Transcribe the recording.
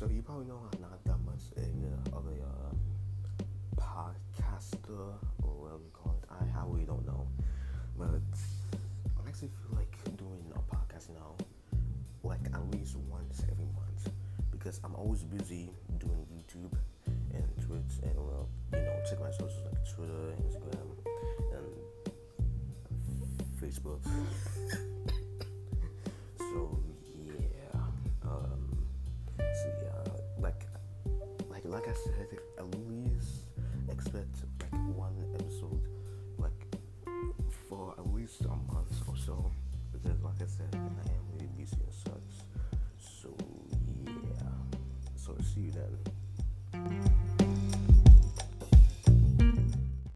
So you probably know I'm not that much a, of a uh, podcaster or whatever you call it. I, I don't know, but I actually feel like doing a podcast now, like at least once every month, because I'm always busy doing YouTube and Twitch and well, you know, check my socials like Twitter, Instagram, and Facebook. like, I said, at least expect like one episode, like for at least a month or so, because like I said, I am really busy and such. So yeah, so see you then.